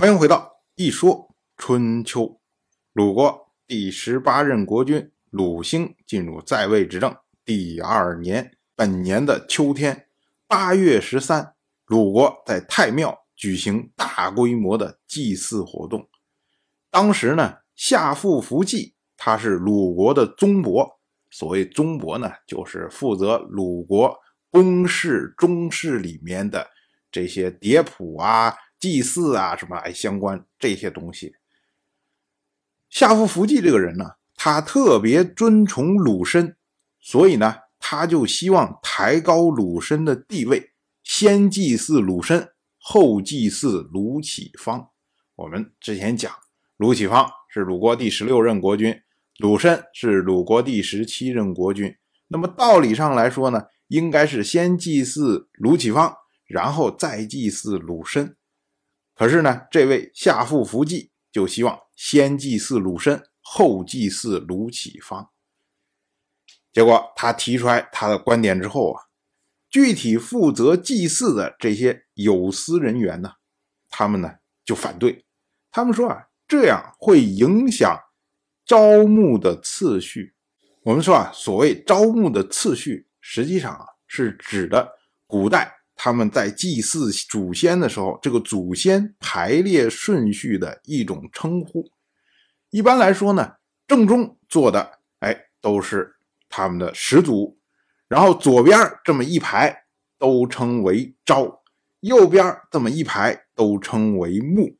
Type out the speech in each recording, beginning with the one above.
欢迎回到《一说春秋》。鲁国第十八任国君鲁兴进入在位执政第二年，本年的秋天八月十三，鲁国在太庙举行大规模的祭祀活动。当时呢，夏父伏季他是鲁国的宗伯，所谓宗伯呢，就是负责鲁国公室、中室里面的这些迭谱啊。祭祀啊，什么哎，相关这些东西。夏父伏季这个人呢，他特别尊崇鲁申，所以呢，他就希望抬高鲁申的地位，先祭祀鲁申，后祭祀鲁启方。我们之前讲，鲁启方是鲁国第十六任国君，鲁申是鲁国第十七任国君。那么道理上来说呢，应该是先祭祀鲁启方，然后再祭祀鲁申。可是呢，这位夏父伏季就希望先祭祀鲁申，后祭祀鲁启方。结果他提出来他的观点之后啊，具体负责祭祀的这些有司人员呢，他们呢就反对，他们说啊，这样会影响招募的次序。我们说啊，所谓招募的次序，实际上啊是指的古代。他们在祭祀祖先的时候，这个祖先排列顺序的一种称呼。一般来说呢，正中坐的，哎，都是他们的始祖，然后左边这么一排都称为昭，右边这么一排都称为穆。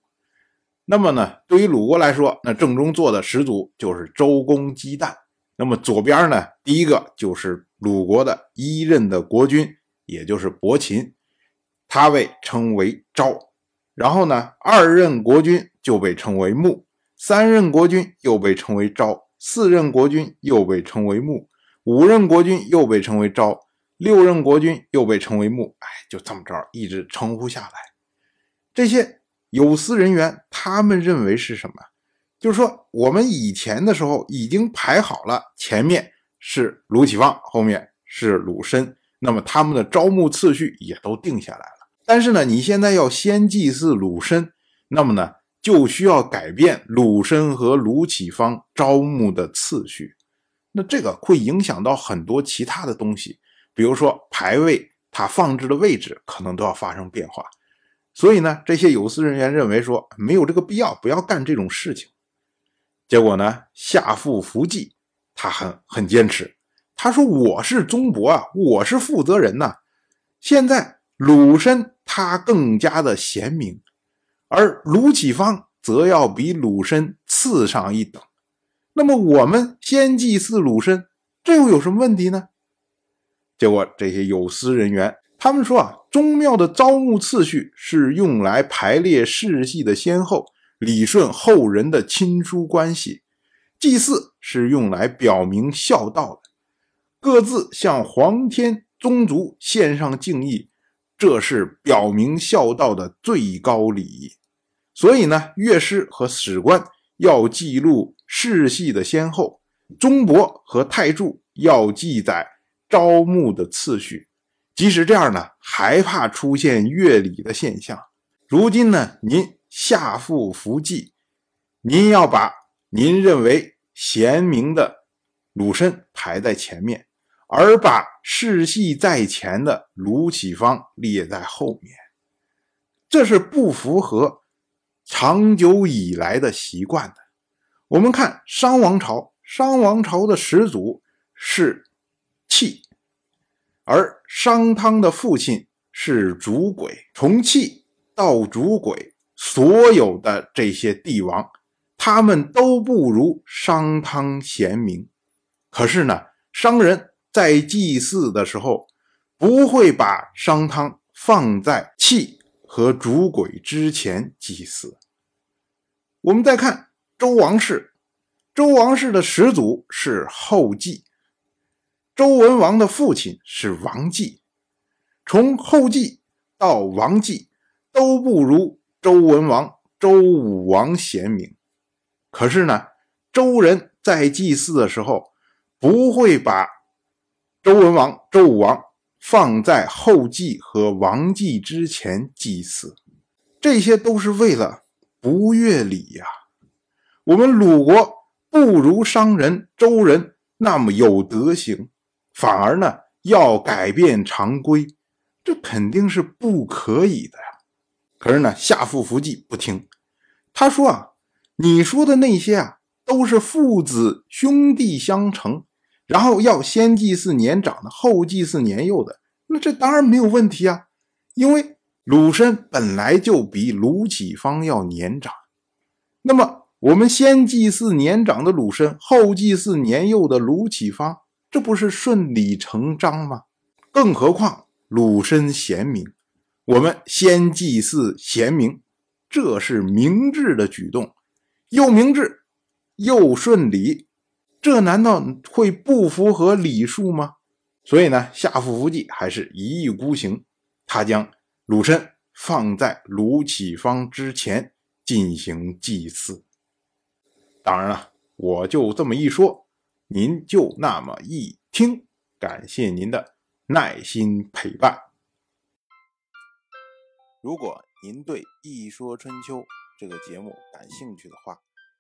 那么呢，对于鲁国来说，那正中坐的始祖就是周公姬旦。那么左边呢，第一个就是鲁国的一任的国君。也就是伯禽，他被称为昭，然后呢，二任国君就被称为穆，三任国君又被称为昭，四任国君又被称为穆，五任国君又被称为昭，六任国君又被称为穆。哎，就这么着一直称呼下来。这些有司人员，他们认为是什么？就是说，我们以前的时候已经排好了，前面是鲁启方，后面是鲁申。那么他们的招募次序也都定下来了，但是呢，你现在要先祭祀鲁申，那么呢，就需要改变鲁申和鲁启方招募的次序，那这个会影响到很多其他的东西，比如说牌位它放置的位置可能都要发生变化，所以呢，这些有司人员认为说没有这个必要，不要干这种事情。结果呢，夏父伏季他很很坚持。他说：“我是宗伯啊，我是负责人呐。现在鲁申他更加的贤明，而鲁启方则要比鲁申次上一等。那么我们先祭祀鲁申，这又有什么问题呢？”结果这些有司人员他们说啊，宗庙的招募次序是用来排列世系的先后，理顺后人的亲疏关系；祭祀是用来表明孝道的。各自向皇天宗族献上敬意，这是表明孝道的最高礼仪。所以呢，乐师和史官要记录世系的先后，宗伯和太柱要记载招募的次序。即使这样呢，还怕出现乐礼的现象。如今呢，您下父伏祭，您要把您认为贤明的鲁申排在前面。而把世系在前的卢启芳列在后面，这是不符合长久以来的习惯的。我们看商王朝，商王朝的始祖是契，而商汤的父亲是主鬼。从契到主鬼，所有的这些帝王，他们都不如商汤贤明。可是呢，商人。在祭祀的时候，不会把商汤放在器和主鬼之前祭祀。我们再看周王室，周王室的始祖是后稷，周文王的父亲是王继，从后稷到王继都不如周文王、周武王贤明。可是呢，周人在祭祀的时候不会把。周文王、周武王放在后继和王继之前祭祀，这些都是为了不越礼呀！我们鲁国不如商人、周人那么有德行，反而呢要改变常规，这肯定是不可以的呀。可是呢，夏父伏季不听，他说啊，你说的那些啊，都是父子兄弟相承，然后要先祭祀年长的，后祭祀年幼的，那这当然没有问题啊，因为。鲁申本来就比鲁启方要年长，那么我们先祭祀年长的鲁申，后祭祀年幼的鲁启方，这不是顺理成章吗？更何况鲁申贤明，我们先祭祀贤明，这是明智的举动，又明智又顺理，这难道会不符合礼数吗？所以呢，夏父伏季还是一意孤行，他将。鲁申放在鲁启方之前进行祭祀。当然了，我就这么一说，您就那么一听。感谢您的耐心陪伴。如果您对《一说春秋》这个节目感兴趣的话，